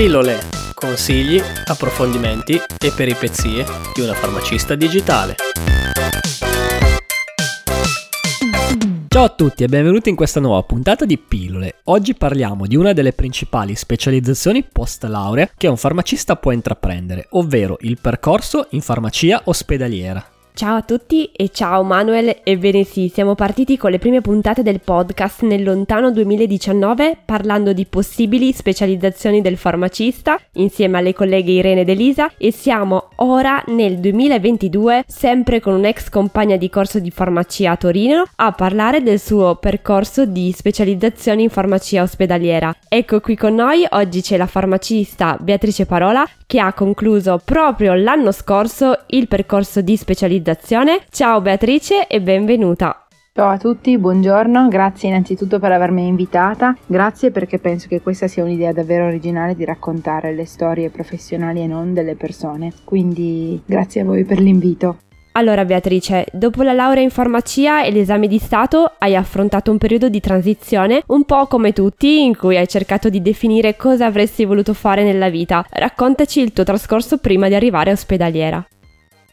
Pillole, consigli, approfondimenti e peripezie di una farmacista digitale. Ciao a tutti e benvenuti in questa nuova puntata di Pillole. Oggi parliamo di una delle principali specializzazioni post laurea che un farmacista può intraprendere, ovvero il percorso in farmacia ospedaliera. Ciao a tutti e ciao Manuel, ebbene sì, siamo partiti con le prime puntate del podcast nel lontano 2019 parlando di possibili specializzazioni del farmacista insieme alle colleghe Irene ed Elisa e siamo ora nel 2022 sempre con un'ex compagna di corso di farmacia a Torino a parlare del suo percorso di specializzazione in farmacia ospedaliera. Ecco qui con noi oggi c'è la farmacista Beatrice Parola che ha concluso proprio l'anno scorso il percorso di specializzazione. Ciao Beatrice e benvenuta. Ciao a tutti, buongiorno, grazie innanzitutto per avermi invitata, grazie perché penso che questa sia un'idea davvero originale di raccontare le storie professionali e non delle persone, quindi grazie a voi per l'invito. Allora Beatrice, dopo la laurea in farmacia e l'esame di Stato hai affrontato un periodo di transizione, un po' come tutti, in cui hai cercato di definire cosa avresti voluto fare nella vita. Raccontaci il tuo trascorso prima di arrivare ospedaliera.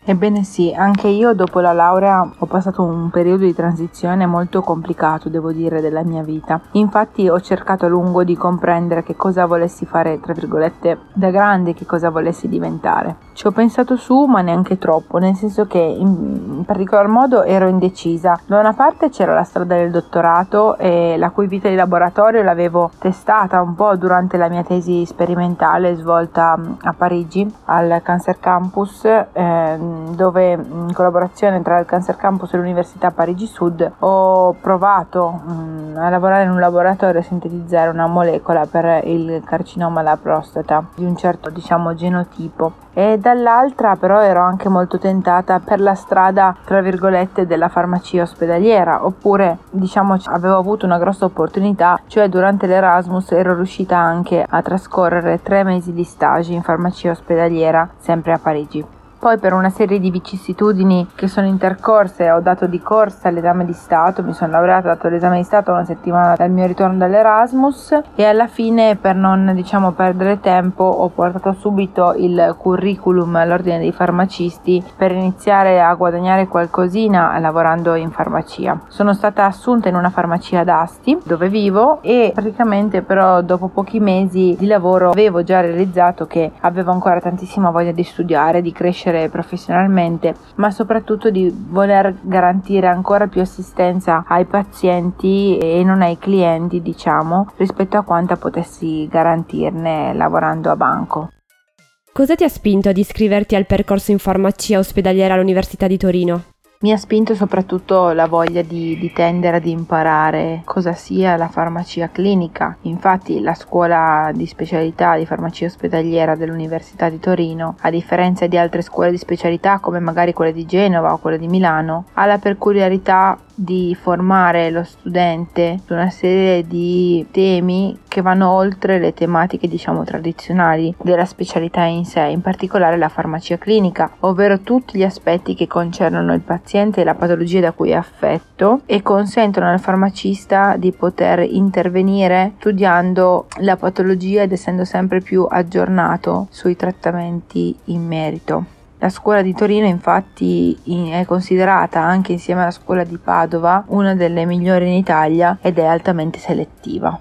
Ebbene sì, anche io dopo la laurea ho passato un periodo di transizione molto complicato, devo dire, della mia vita. Infatti ho cercato a lungo di comprendere che cosa volessi fare, tra virgolette, da grande, che cosa volessi diventare. Ci ho pensato su, ma neanche troppo, nel senso che in, particolar modo ero indecisa. Da una parte c'era la strada del dottorato la cui vita di laboratorio l'avevo testata un po' durante la mia tesi sperimentale svolta a Parigi al Cancer Campus. Eh, dove in collaborazione tra il Cancer Campus e l'Università Parigi Sud ho provato mh, a lavorare in un laboratorio a sintetizzare una molecola per il carcinoma alla prostata di un certo diciamo genotipo. E dall'altra però ero anche molto tentata per la strada tra virgolette della farmacia ospedaliera. Oppure diciamo avevo avuto una grossa opportunità cioè durante l'Erasmus ero riuscita anche a trascorrere tre mesi di stage in farmacia ospedaliera sempre a Parigi poi per una serie di vicissitudini che sono intercorse ho dato di corsa l'esame di Stato, mi sono laureata, ho dato l'esame di Stato una settimana dal mio ritorno dall'Erasmus e alla fine per non diciamo perdere tempo ho portato subito il curriculum all'ordine dei farmacisti per iniziare a guadagnare qualcosina lavorando in farmacia. Sono stata assunta in una farmacia ad Asti dove vivo e praticamente però dopo pochi mesi di lavoro avevo già realizzato che avevo ancora tantissima voglia di studiare, di crescere crescere professionalmente, ma soprattutto di voler garantire ancora più assistenza ai pazienti e non ai clienti, diciamo, rispetto a quanta potessi garantirne lavorando a banco. Cosa ti ha spinto ad iscriverti al percorso in farmacia ospedaliera all'Università di Torino? Mi ha spinto soprattutto la voglia di, di, tendere ad imparare cosa sia la farmacia clinica. Infatti la scuola di specialità di farmacia ospedaliera dell'Università di Torino, a differenza di altre scuole di specialità come magari quelle di Genova o quelle di Milano, ha la peculiarità di formare lo studente su una serie di temi che vanno oltre le tematiche diciamo tradizionali della specialità in sé, in particolare la farmacia clinica, ovvero tutti gli aspetti che concernono il paziente e la patologia da cui è affetto e consentono al farmacista di poter intervenire studiando la patologia ed essendo sempre più aggiornato sui trattamenti in merito. La scuola di Torino infatti è considerata anche insieme alla scuola di Padova una delle migliori in Italia ed è altamente selettiva.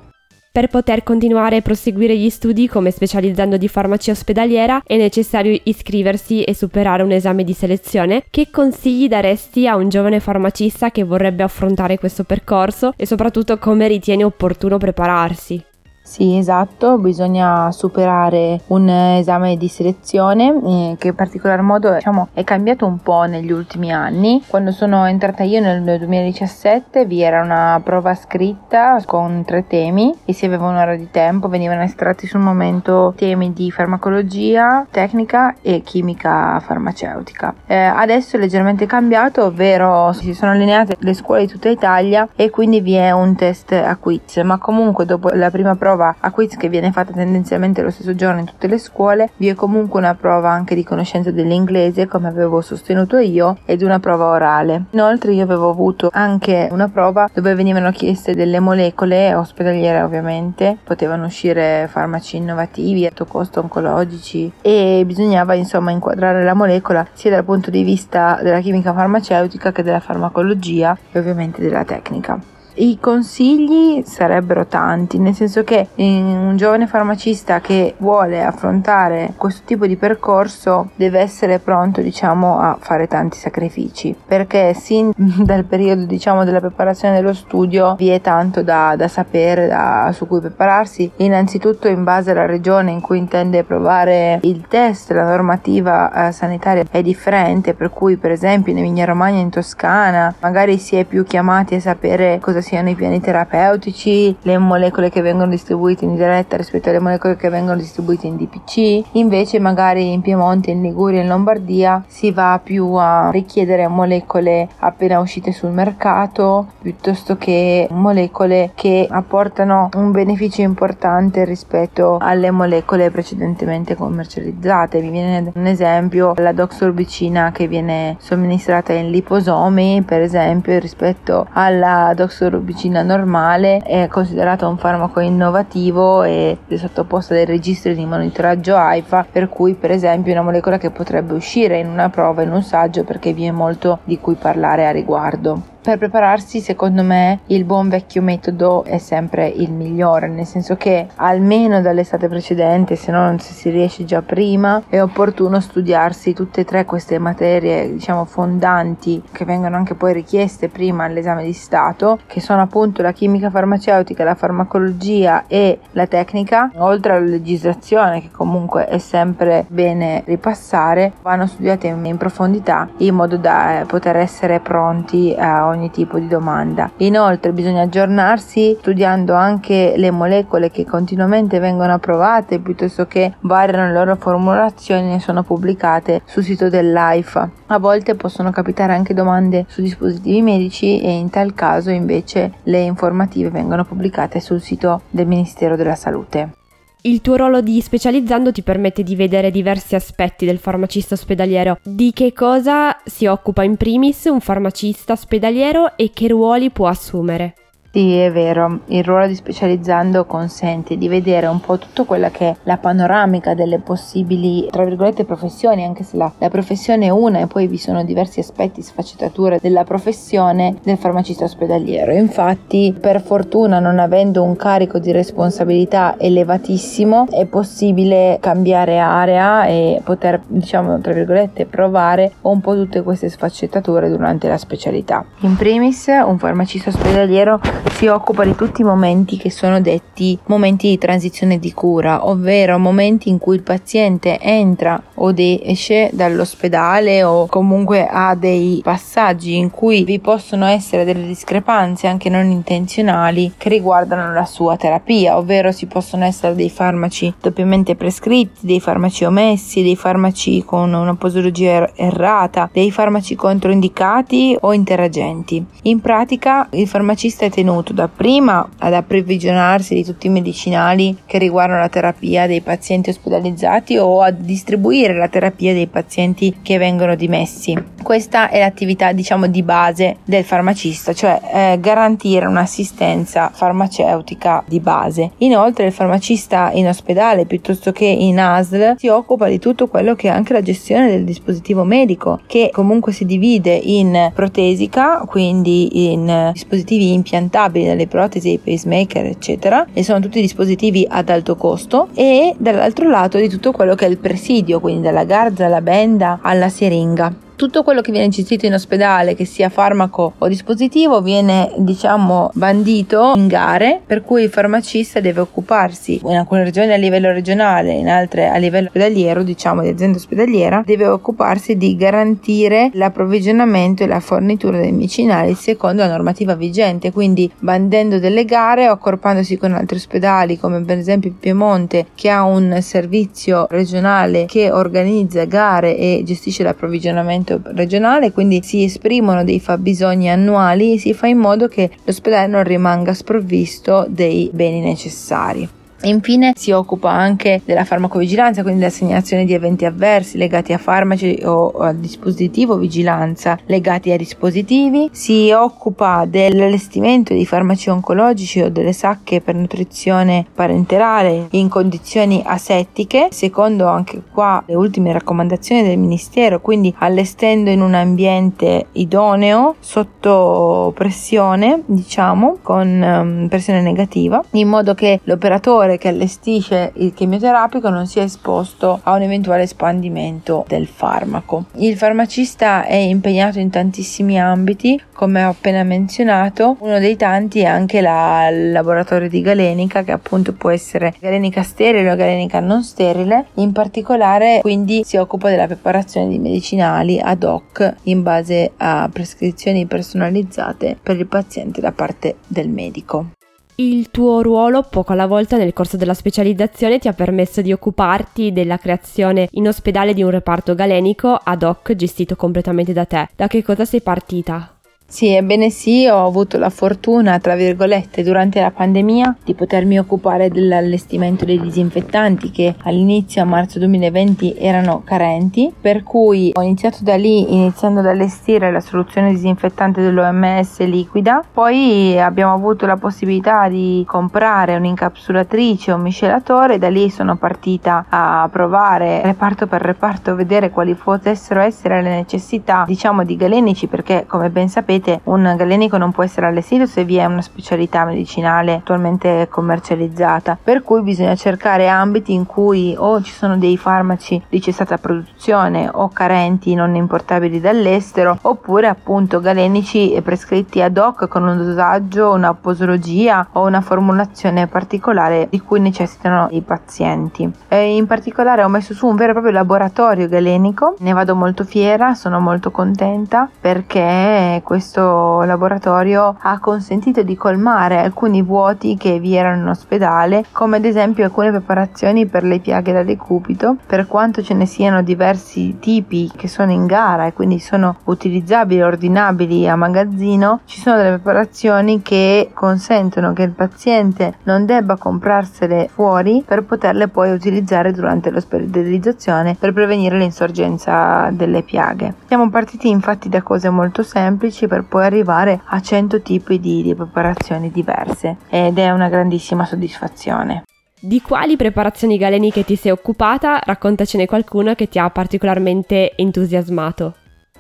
Per poter continuare e proseguire gli studi come specializzando di farmacia ospedaliera è necessario iscriversi e superare un esame di selezione. Che consigli daresti a un giovane farmacista che vorrebbe affrontare questo percorso e soprattutto come ritiene opportuno prepararsi? Sì, esatto, bisogna superare un esame di selezione eh, che in particolar modo diciamo, è cambiato un po' negli ultimi anni. Quando sono entrata io nel 2017 vi era una prova scritta con tre temi e si aveva un'ora di tempo, venivano estratti sul momento temi di farmacologia, tecnica e chimica farmaceutica. Eh, adesso è leggermente cambiato, ovvero si sono allineate le scuole di tutta Italia e quindi vi è un test a quiz, ma comunque dopo la prima prova prova a quiz che viene fatta tendenzialmente lo stesso giorno in tutte le scuole, vi è comunque una prova anche di conoscenza dell'inglese come avevo sostenuto io ed una prova orale. Inoltre io avevo avuto anche una prova dove venivano chieste delle molecole ospedaliere ovviamente, potevano uscire farmaci innovativi, a costo oncologici e bisognava insomma inquadrare la molecola sia dal punto di vista della chimica farmaceutica che della farmacologia e ovviamente della tecnica. I consigli sarebbero tanti, nel senso che un giovane farmacista che vuole affrontare questo tipo di percorso deve essere pronto, diciamo, a fare tanti sacrifici, perché sin dal periodo, diciamo, della preparazione dello studio vi è tanto da, da sapere, da, su cui prepararsi, innanzitutto in base alla regione in cui intende provare il test, la normativa eh, sanitaria è differente, per cui per esempio in Emilia Romagna, in Toscana, magari si è più chiamati a sapere cosa siano i piani terapeutici, le molecole che vengono distribuite in diretta rispetto alle molecole che vengono distribuite in DPC, invece magari in Piemonte, in Liguria, in Lombardia si va più a richiedere molecole appena uscite sul mercato piuttosto che molecole che apportano un beneficio importante rispetto alle molecole precedentemente commercializzate. Vi viene un esempio la doxorubicina che viene somministrata in liposomi, per esempio, rispetto alla doxorubicina vicina normale è considerata un farmaco innovativo e è sottoposta a dei registri di monitoraggio AIFA per cui per esempio è una molecola che potrebbe uscire in una prova in un saggio perché vi è molto di cui parlare a riguardo per prepararsi secondo me il buon vecchio metodo è sempre il migliore nel senso che almeno dall'estate precedente se non si riesce già prima è opportuno studiarsi tutte e tre queste materie diciamo fondanti che vengono anche poi richieste prima all'esame di stato che sono appunto la chimica farmaceutica la farmacologia e la tecnica. Oltre alla legislazione che comunque è sempre bene ripassare vanno studiate in profondità in modo da eh, poter essere pronti a ogni ogni tipo di domanda. Inoltre bisogna aggiornarsi studiando anche le molecole che continuamente vengono approvate piuttosto che variano le loro formulazioni e sono pubblicate sul sito dell'AIFA. A volte possono capitare anche domande su dispositivi medici e in tal caso invece le informative vengono pubblicate sul sito del Ministero della Salute. Il tuo ruolo di specializzando ti permette di vedere diversi aspetti del farmacista ospedaliero. Di che cosa si occupa in primis un farmacista ospedaliero e che ruoli può assumere? Sì, è vero, il ruolo di specializzando consente di vedere un po' tutto quella che è la panoramica delle possibili, tra virgolette, professioni, anche se la, la professione è una e poi vi sono diversi aspetti, sfaccettature della professione del farmacista ospedaliero. Infatti, per fortuna, non avendo un carico di responsabilità elevatissimo, è possibile cambiare area e poter, diciamo, tra virgolette, provare un po' tutte queste sfaccettature durante la specialità. In primis, un farmacista ospedaliero si occupa di tutti i momenti che sono detti momenti di transizione di cura, ovvero momenti in cui il paziente entra o esce dall'ospedale o comunque ha dei passaggi in cui vi possono essere delle discrepanze anche non intenzionali che riguardano la sua terapia, ovvero si possono essere dei farmaci doppiamente prescritti, dei farmaci omessi, dei farmaci con una posologia er-, errata, dei farmaci controindicati o interagenti. In pratica il farmacista è tenuto tenuto dapprima ad approvvigionarsi di tutti i medicinali che riguardano la terapia dei pazienti ospedalizzati o a distribuire la terapia dei pazienti che vengono dimessi. Questa è l'attività diciamo di base del farmacista, cioè eh, garantire un'assistenza farmaceutica di base. Inoltre il farmacista in ospedale piuttosto che in ASL si occupa di tutto quello che è anche la gestione del dispositivo medico che comunque si divide in protesica, quindi in dispositivi impiantati stabili, dalle protesi ai pacemaker, eccetera, e sono tutti dispositivi ad alto costo, e dall'altro lato di tutto quello che è il presidio, quindi dalla garza alla benda alla siringa tutto quello che viene gestito in ospedale, che sia farmaco o dispositivo, viene diciamo bandito in gare, per cui il farmacista deve occuparsi in alcune regioni a livello regionale, in altre a livello ospedaliero, diciamo di azienda ospedaliera, deve occuparsi di garantire l'approvvigionamento e la fornitura dei medicinali secondo la normativa vigente, quindi bandendo delle gare o accorpandosi con altri ospedali come per esempio il Piemonte che ha un servizio regionale che organizza gare e gestisce l'approvvigionamento regolamento regionale, quindi si esprimono dei fabbisogni annuali e si fa in modo che l'ospedale non rimanga sprovvisto dei beni necessari. Infine si occupa anche della farmacovigilanza, quindi dell'assegnazione di eventi avversi legati a farmaci o a dispositivo vigilanza legati a dispositivi, si occupa dell'allestimento di farmaci oncologici o delle sacche per nutrizione parenterale in condizioni asettiche, secondo anche qua le ultime raccomandazioni del Ministero, quindi allestendo in un ambiente idoneo sotto pressione, diciamo, con um, pressione negativa, in modo che l'operatore che allestisce il chemioterapico non sia esposto a un eventuale espandimento del farmaco. Il farmacista è impegnato in tantissimi ambiti, come ho appena menzionato, uno dei tanti è anche la, il laboratorio di galenica che appunto può essere galenica sterile o galenica non sterile, in particolare quindi si occupa della preparazione di medicinali ad hoc in base a prescrizioni personalizzate per il paziente da parte del medico. Il tuo ruolo poco alla volta nel corso della specializzazione ti ha permesso di occuparti della creazione in ospedale di un reparto galenico ad hoc gestito completamente da te. Da che cosa sei partita? Sì, ebbene sì, ho avuto la fortuna, tra virgolette, durante la pandemia di potermi occupare dell'allestimento dei disinfettanti che all'inizio a marzo 2020 erano carenti, per cui ho iniziato da lì iniziando ad allestire la soluzione disinfettante dell'OMS liquida, poi abbiamo avuto la possibilità di comprare un'incapsulatrice un miscelatore, da lì sono partita a provare reparto per reparto, vedere quali potessero essere le necessità, diciamo, di galenici, perché come ben sapete sapete un galenico non può essere allestito se vi è una specialità medicinale attualmente commercializzata, per cui bisogna cercare ambiti in cui o ci sono dei farmaci di cessata produzione o carenti non importabili dall'estero, oppure appunto galenici prescritti ad hoc con un dosaggio, una posologia o una formulazione particolare di cui necessitano i pazienti. E in particolare ho messo su un vero e proprio laboratorio galenico, ne vado molto fiera, sono molto contenta perché questo questo laboratorio ha consentito di colmare alcuni vuoti che vi erano in ospedale, come ad esempio alcune preparazioni per le piaghe da decupito, per quanto ce ne siano diversi tipi che sono in gara e quindi sono utilizzabili ordinabili a magazzino, ci sono delle preparazioni che consentono che il paziente non debba comprarsele fuori per poterle poi utilizzare durante l'ospedalizzazione per prevenire l'insorgenza delle piaghe. Siamo partiti infatti da cose molto semplici per poi arrivare a 100 tipi di, di preparazioni diverse ed è una grandissima soddisfazione. Di quali preparazioni galeniche ti sei occupata? Raccontacene qualcuna che ti ha particolarmente entusiasmato.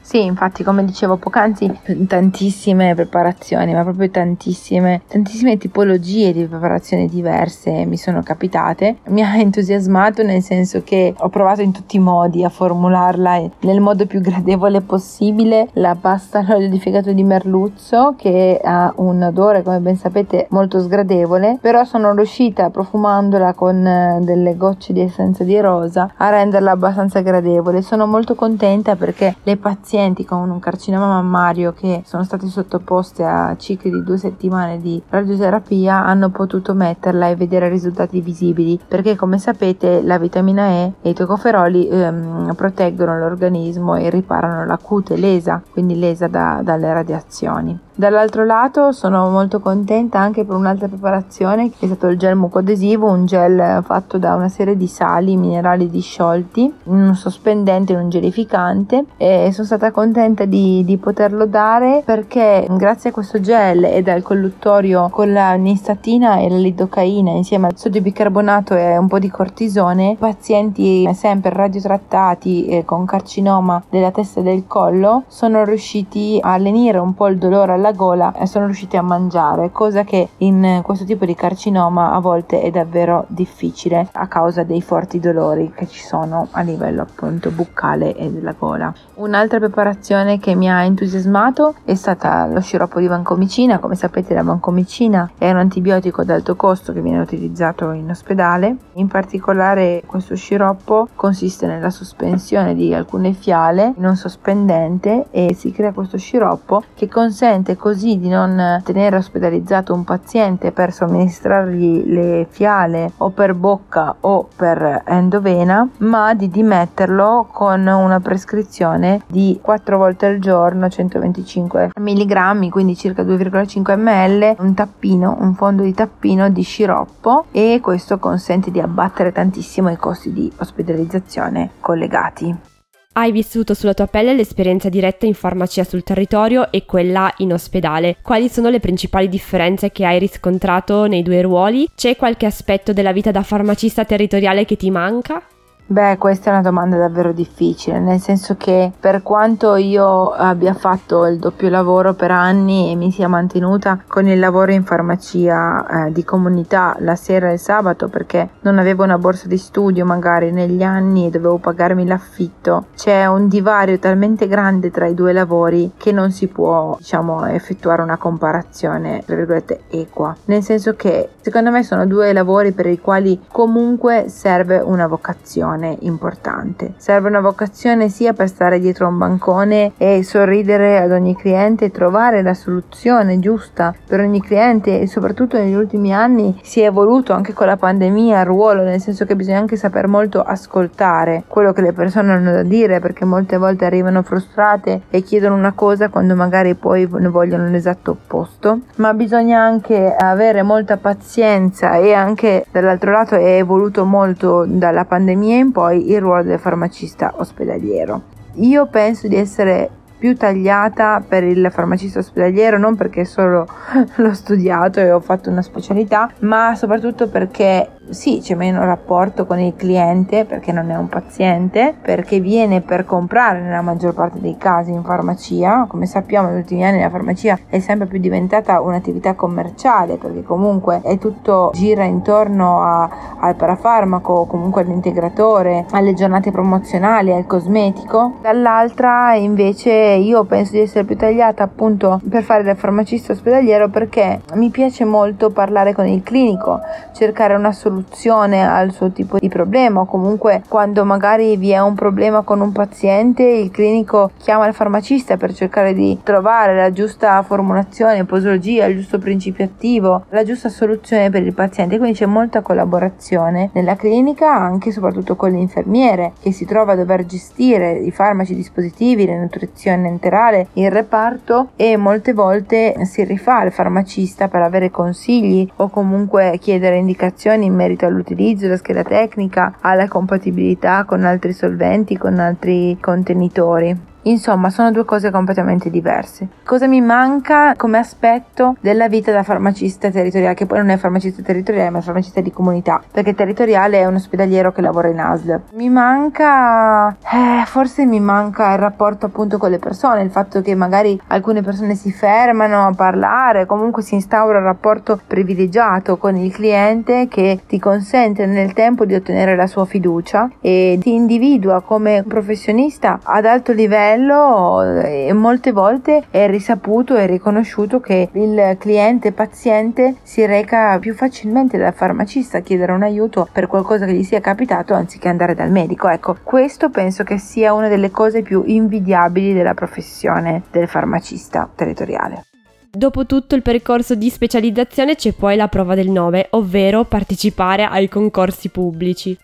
Sì, infatti, come dicevo poc'anzi, tantissime preparazioni, ma proprio tantissime, tantissime tipologie di preparazioni diverse mi sono capitate. Mi ha entusiasmato nel senso che ho provato in tutti i modi a formularla nel modo più gradevole possibile. La pasta all'olio di fegato di merluzzo, che ha un odore, come ben sapete, molto sgradevole, però sono riuscita profumandola con eh, delle gocce di essenza di rosa a renderla abbastanza gradevole. Sono molto contenta perché le pazienti pazienti con un carcinoma mammario che sono stati sottoposti a cicli di due settimane di radioterapia hanno potuto metterla e vedere risultati visibili perché come sapete la vitamina E e i tocoferoli ehm, proteggono l'organismo e riparano la cute lesa, quindi lesa da, dalle radiazioni. Dall'altro lato sono molto contenta anche per un'altra preparazione che è stato il gel mucoadesivo, un gel fatto da una serie di sali minerali disciolti in un sospendente, in un gelificante e sono stata contenta di, di poterlo dare perché grazie a questo gel e dal colluttorio con la nistatina e la lidocaina insieme al sodio bicarbonato e un po' di cortisone, pazienti sempre radiotrattati e con carcinoma della testa e del collo sono riusciti a lenire un po' il dolore alla alla gola sono riusciti a mangiare, cosa che in questo tipo di carcinoma a volte è davvero difficile a causa dei forti dolori che ci sono a livello appunto buccale e della gola. Un'altra preparazione che mi ha entusiasmato è stata lo sciroppo di vancomicina, come sapete la vancomicina è un antibiotico ad alto costo che viene utilizzato in ospedale, in particolare questo sciroppo consiste nella sospensione di alcune fiale in un sospendente e si crea questo sciroppo che consente così di non tenere ospedalizzato un paziente per somministrargli le fiale o per bocca o per endovena, ma di dimetterlo con una prescrizione di 4 volte al giorno, 125 mg, quindi circa 2,5 ml, un tappino, un fondo di tappino di sciroppo e questo consente di abbattere tantissimo i costi di ospedalizzazione collegati. Hai vissuto sulla tua pelle l'esperienza diretta in farmacia sul territorio e quella in ospedale. Quali sono le principali differenze che hai riscontrato nei due ruoli? C'è qualche aspetto della vita da farmacista territoriale che ti manca? Beh, questa è una domanda davvero difficile, nel senso che per quanto io abbia fatto il doppio lavoro per anni e mi sia mantenuta con il lavoro in farmacia eh, di comunità la sera e il sabato perché non avevo una borsa di studio magari negli anni e dovevo pagarmi l'affitto, c'è un divario talmente grande tra i due lavori che non si può, diciamo, effettuare una comparazione, tra virgolette, equa. Nel senso che secondo me sono due lavori per i quali comunque serve una vocazione vocazione importante. Serve una vocazione sia per stare dietro a un bancone e sorridere ad ogni cliente e trovare la soluzione giusta per ogni cliente e soprattutto negli ultimi anni si è evoluto anche con la pandemia il ruolo, nel senso che bisogna anche saper molto ascoltare quello che le persone hanno da dire perché molte volte arrivano frustrate e chiedono una cosa quando magari poi ne vogliono l'esatto opposto, ma bisogna anche avere molta pazienza e anche dall'altro lato è evoluto molto dalla pandemia in in poi il ruolo del farmacista ospedaliero. Io penso di essere più tagliata per il farmacista ospedaliero non perché solo l'ho studiato e ho fatto una specialità ma soprattutto perché sì, c'è meno rapporto con il cliente perché non è un paziente, perché viene per comprare nella maggior parte dei casi in farmacia. Come sappiamo, negli ultimi anni la farmacia è sempre più diventata un'attività commerciale perché comunque è tutto gira intorno a, al parafarmaco, comunque all'integratore, alle giornate promozionali, al cosmetico. Dall'altra, invece, io penso di essere più tagliata appunto per fare il farmacista ospedaliero perché mi piace molto parlare con il clinico, cercare una soluzione soluzione al suo tipo di problema o comunque quando magari vi è un problema con un paziente il clinico chiama il farmacista per cercare di trovare la giusta formulazione, posologia, il giusto principio attivo, la giusta soluzione per il paziente. Quindi c'è molta collaborazione nella clinica anche e soprattutto con l'infermiere che si trova a dover gestire i farmaci, i dispositivi, la nutrizione enterale, il reparto e molte volte si rifà al farmacista per avere consigli o comunque chiedere indicazioni in merito merito all'utilizzo, alla scheda tecnica, alla compatibilità con altri solventi, con altri contenitori. Insomma, sono due cose completamente diverse. Cosa mi manca come aspetto della vita da farmacista territoriale, che poi non è farmacista territoriale, ma è farmacista di comunità, perché territoriale è un ospedaliero che lavora in ASL. Mi manca, eh, forse mi manca il rapporto appunto con le persone, il fatto che magari alcune persone si fermano a parlare, comunque si instaura un rapporto privilegiato con il cliente che ti consente nel tempo di ottenere la sua fiducia e ti individua come professionista ad alto livello livello e molte volte è risaputo e riconosciuto che il cliente paziente si reca più facilmente dal farmacista a chiedere un aiuto per qualcosa che gli sia capitato anziché andare dal medico. Ecco, questo penso che sia una delle cose più invidiabili della professione del farmacista territoriale. Dopo tutto il percorso di specializzazione c'è poi la prova del 9, ovvero partecipare ai concorsi pubblici.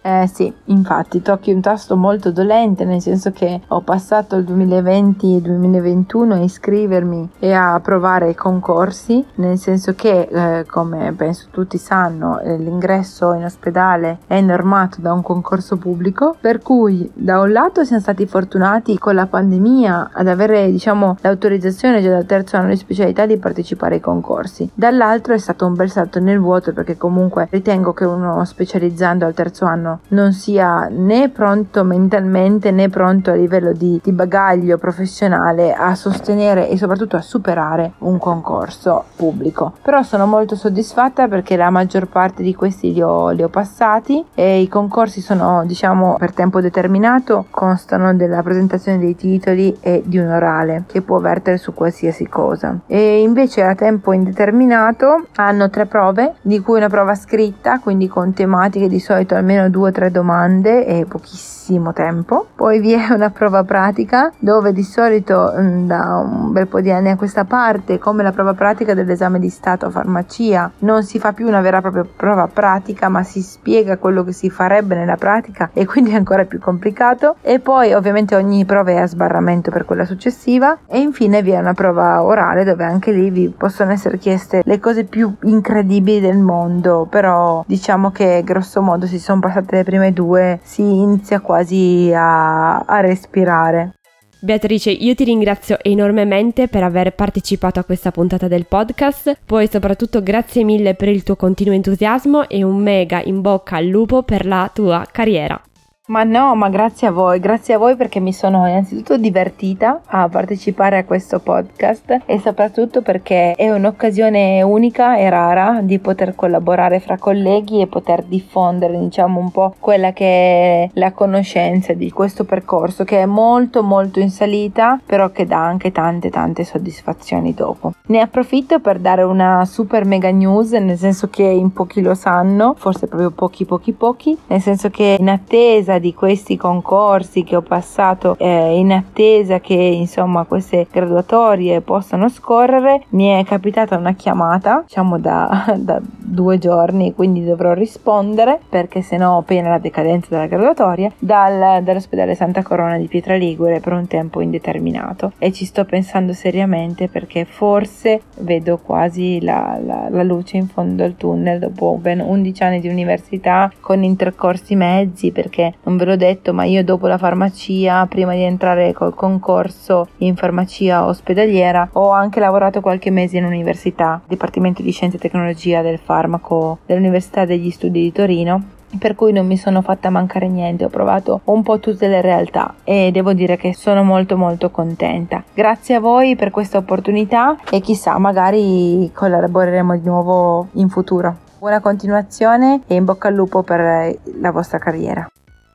Eh sì, infatti tocchi un tasto molto dolente, nel senso che ho passato il 2020 e 2021 a iscrivermi e a provare i concorsi, nel senso che, eh, come penso tutti sanno, eh, l'ingresso in ospedale è normato da un concorso pubblico, per cui da un lato siamo stati fortunati con la pandemia ad avere, diciamo, l'autorizzazione già dal terzo anno di specialità di partecipare ai concorsi. Dall'altro è stato un bel salto nel vuoto perché comunque ritengo che uno specializzando al terzo anno non sia né pronto mentalmente né pronto a livello di, di bagaglio professionale a sostenere e soprattutto a superare un concorso pubblico. Però sono molto soddisfatta perché la maggior parte di questi li ho, li ho passati e i concorsi sono diciamo per tempo determinato, constano della presentazione dei titoli e di un orale che può vertere su qualsiasi cosa. E invece a tempo indeterminato hanno tre prove, di cui una prova scritta, quindi con tematiche di solito almeno due due o tre domande e pochissimo tempo. Poi vi è una prova pratica dove di solito mm, da un bel po' di anni a questa parte, come la prova pratica dell'esame di Stato a farmacia, non si fa più una vera e propria prova pratica, ma si spiega quello che si farebbe nella pratica e quindi è ancora più complicato. E poi ovviamente ogni prova è a sbarramento per quella successiva e infine vi è una prova orale dove anche lì vi possono essere chieste le cose più incredibili del mondo, però diciamo che grosso modo si sono passate le prime due, si inizia quasi a, a respirare. Beatrice, io ti ringrazio enormemente per aver partecipato a questa puntata del podcast, poi soprattutto grazie mille per il tuo continuo entusiasmo e un mega in bocca al lupo per la tua carriera. Ma no, ma grazie a voi, grazie a voi perché mi sono innanzitutto divertita a partecipare a questo podcast e soprattutto perché è un'occasione unica e rara di poter collaborare fra colleghi e poter diffondere, diciamo, un po' quella che è la conoscenza di questo percorso che è molto molto in salita, però che dà anche tante tante soddisfazioni dopo. Ne approfitto per dare una super mega news, nel senso che in pochi lo sanno, forse proprio pochi pochi pochi, nel senso che in attesa di questi concorsi che ho passato eh, in attesa che insomma queste graduatorie possano scorrere mi è capitata una chiamata diciamo da, da due giorni quindi dovrò rispondere perché se no pena la decadenza della graduatoria dal, dall'ospedale Santa Corona di Pietra Ligure per un tempo indeterminato. E ci sto pensando seriamente perché forse vedo quasi la, la, la luce in fondo al tunnel dopo ben 11 anni di università con intercorsi mezzi perché non ve l'ho detto, ma io dopo la farmacia, prima di entrare col concorso in farmacia ospedaliera, ho anche lavorato qualche mese in università, Dipartimento di Scienze e Tecnologia del Farmaco dell'Università degli Studi di Torino per cui non mi sono fatta mancare niente, ho provato un po' tutte le realtà e devo dire che sono molto molto contenta. Grazie a voi per questa opportunità e chissà, magari collaboreremo di nuovo in futuro. Buona continuazione e in bocca al lupo per la vostra carriera.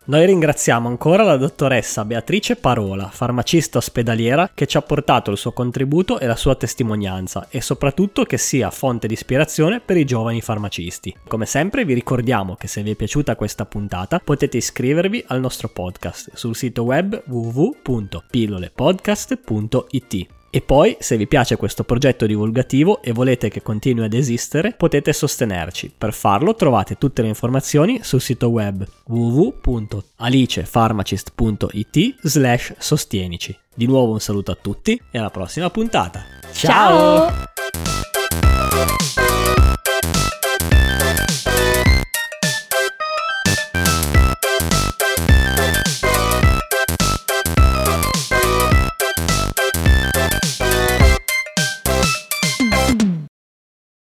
Noi ringraziamo ancora la dottoressa Beatrice Parola, farmacista ospedaliera, che ci ha portato il suo contributo e la sua testimonianza e soprattutto che sia fonte di ispirazione per i giovani farmacisti. Come sempre vi ricordiamo che se vi è piaciuta questa puntata potete iscrivervi al nostro podcast sul sito web www.pillolepodcast.it. E poi, se vi piace questo progetto divulgativo e volete che continui ad esistere, potete sostenerci. Per farlo trovate tutte le informazioni sul sito web www.alicefarmacist.it slash sostienici. Di nuovo un saluto a tutti e alla prossima puntata. Ciao! Ciao!